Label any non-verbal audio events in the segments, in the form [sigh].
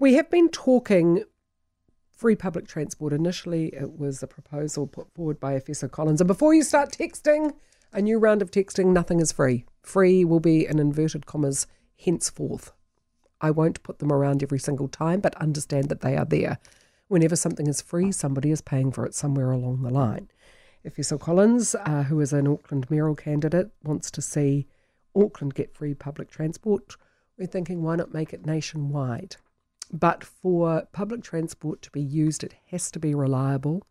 We have been talking free public transport. Initially, it was a proposal put forward by Efeso Collins. And before you start texting, a new round of texting, nothing is free. Free will be in inverted commas henceforth. I won't put them around every single time, but understand that they are there. Whenever something is free, somebody is paying for it somewhere along the line. Efeso Collins, uh, who is an Auckland mayoral candidate, wants to see Auckland get free public transport. We're thinking, why not make it nationwide? But for public transport to be used, it has to be reliable,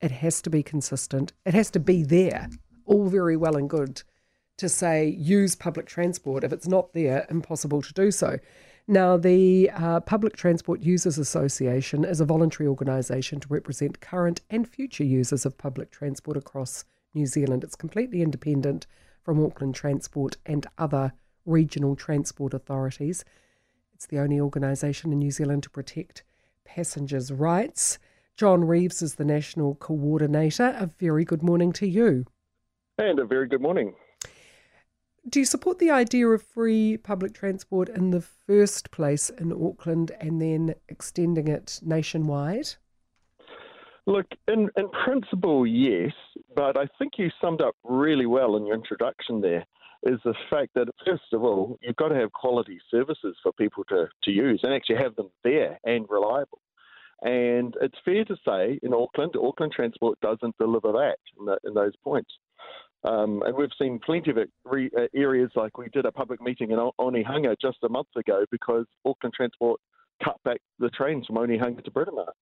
it has to be consistent, it has to be there. All very well and good to say use public transport. If it's not there, impossible to do so. Now, the uh, Public Transport Users Association is a voluntary organisation to represent current and future users of public transport across New Zealand. It's completely independent from Auckland Transport and other regional transport authorities. It's the only organisation in New Zealand to protect passengers' rights. John Reeves is the national coordinator. A very good morning to you. And a very good morning. Do you support the idea of free public transport in the first place in Auckland and then extending it nationwide? Look, in, in principle, yes, but I think you summed up really well in your introduction there is the fact that, first of all, you've got to have quality services for people to, to use and actually have them there and reliable. And it's fair to say in Auckland, Auckland Transport doesn't deliver that in, the, in those points. Um, and we've seen plenty of re- uh, areas like we did a public meeting in Onehunga just a month ago because Auckland Transport cut back the trains from Onehunga to Britomart.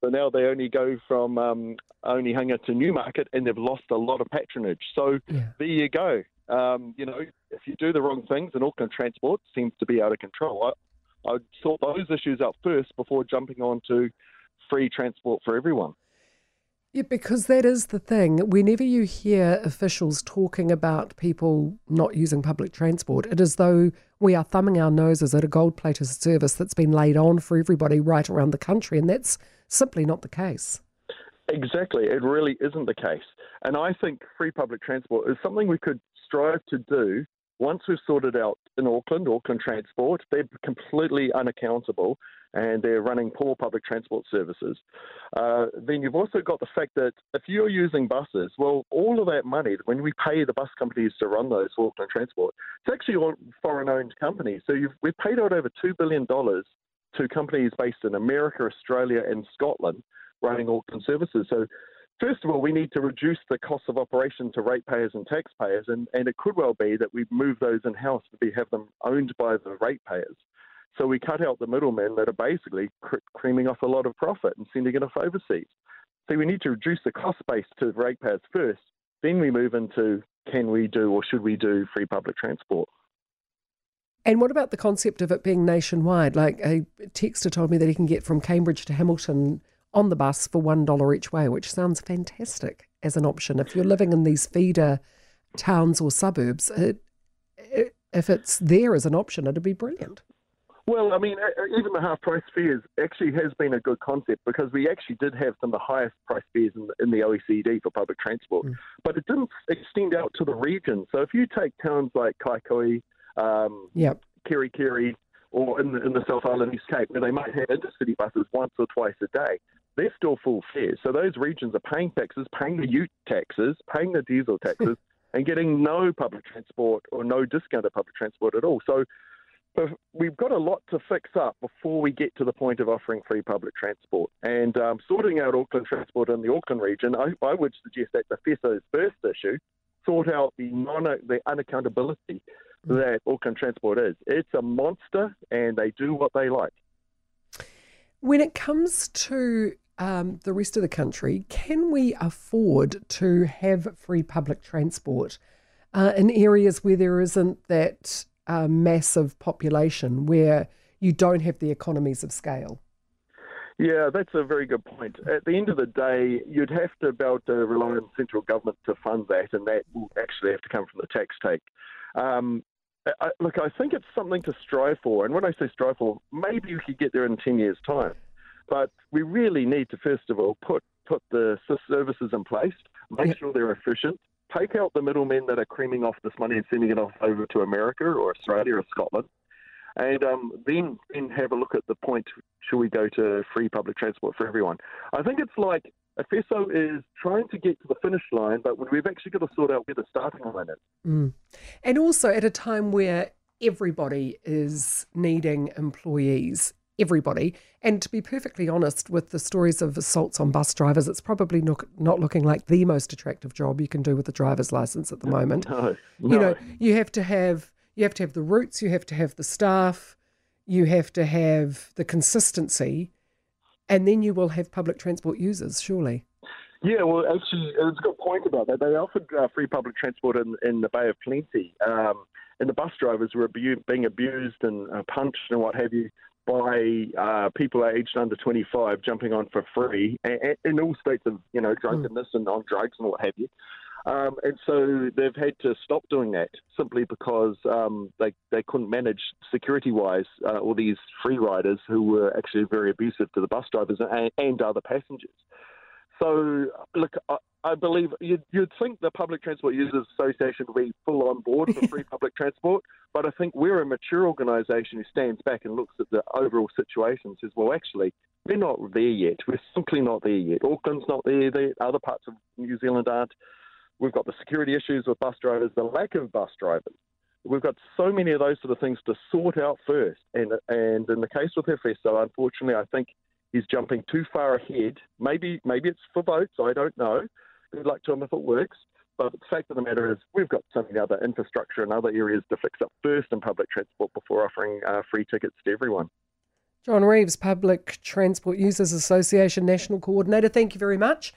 So now they only go from um, Onehunga to Newmarket and they've lost a lot of patronage. So yeah. there you go. Um, you know, if you do the wrong things, and Auckland Transport seems to be out of control. I, I'd sort those issues out first before jumping on to free transport for everyone. Yeah, because that is the thing. Whenever you hear officials talking about people not using public transport, it is though we are thumbing our noses at a gold plated service that's been laid on for everybody right around the country, and that's simply not the case. Exactly. It really isn't the case. And I think free public transport is something we could strive to do once we've sorted out in Auckland, Auckland Transport, they're completely unaccountable and they're running poor public transport services. Uh, then you've also got the fact that if you're using buses, well, all of that money, when we pay the bus companies to run those for Auckland Transport, it's actually all foreign owned companies. So we've paid out over $2 billion to companies based in America, Australia, and Scotland running Auckland services. So First of all, we need to reduce the cost of operation to ratepayers and taxpayers, and, and it could well be that we move those in house to be have them owned by the ratepayers. So we cut out the middlemen that are basically cr- creaming off a lot of profit and sending it off overseas. So we need to reduce the cost base to ratepayers first, then we move into can we do or should we do free public transport. And what about the concept of it being nationwide? Like a texter told me that he can get from Cambridge to Hamilton on the bus for $1 each way, which sounds fantastic as an option. If you're living in these feeder towns or suburbs, it, it, if it's there as an option, it'd be brilliant. Well, I mean, even the half price fares actually has been a good concept because we actually did have some of the highest price fares in the, in the OECD for public transport, mm. but it didn't extend out to the region. So if you take towns like Kaikoui, um, yep. Kerikeri, or in the, in the South Island East Cape, where they might have intercity buses once or twice a day, they're still full fares. So those regions are paying taxes, paying the ute taxes, paying the diesel taxes, [laughs] and getting no public transport or no discounted public transport at all. So we've got a lot to fix up before we get to the point of offering free public transport. And um, sorting out Auckland transport in the Auckland region, I, I would suggest that the Efeso's first issue, sort out the non the unaccountability that Auckland Transport is. It's a monster, and they do what they like. When it comes to um, the rest of the country, can we afford to have free public transport uh, in areas where there isn't that uh, massive population, where you don't have the economies of scale? Yeah, that's a very good point. At the end of the day, you'd have to be able to rely on central government to fund that, and that will actually have to come from the tax take. Um, I, look, I think it's something to strive for. And when I say strive for, maybe we could get there in 10 years' time. But we really need to, first of all, put, put the services in place, make sure they're efficient, take out the middlemen that are creaming off this money and sending it off over to America or Australia or Scotland. and um, then then have a look at the point: should we go to free public transport for everyone? I think it's like Efeso is trying to get to the finish line, but we've actually got to sort out where the starting line is. Mm. And also at a time where everybody is needing employees everybody. And to be perfectly honest, with the stories of assaults on bus drivers, it's probably not, not looking like the most attractive job you can do with a driver's license at the moment. No, no. You know, you have to have you have to have the routes, you have to have the staff, you have to have the consistency, and then you will have public transport users, surely. Yeah, well, actually, it's a good point about that. They offered uh, free public transport in, in the Bay of Plenty, um, and the bus drivers were abu- being abused and uh, punched and what have you by uh, people aged under 25 jumping on for free in all states of you know drunkenness mm. and on drugs and what have you. Um, and so they've had to stop doing that simply because um, they they couldn't manage security wise uh, all these free riders who were actually very abusive to the bus drivers and, and other passengers. So, look, I, I believe you'd, you'd, think the Public Transport Users Association would be full on board for free [laughs] public transport, but I think we're a mature organisation who stands back and looks at the overall situation and says, well, actually, we're not there yet. We're simply not there yet. Auckland's not there. The other parts of New Zealand aren't. We've got the security issues with bus drivers, the lack of bus drivers. We've got so many of those sort of things to sort out first. And and in the case with Efeso, unfortunately, I think he's jumping too far ahead. Maybe maybe it's for votes. I don't know. Good luck to him if it works. But the fact of the matter is, we've got so many other infrastructure and other areas to fix up first in public transport before offering uh, free tickets to everyone. John Reeves, Public Transport Users Association National Coordinator, thank you very much.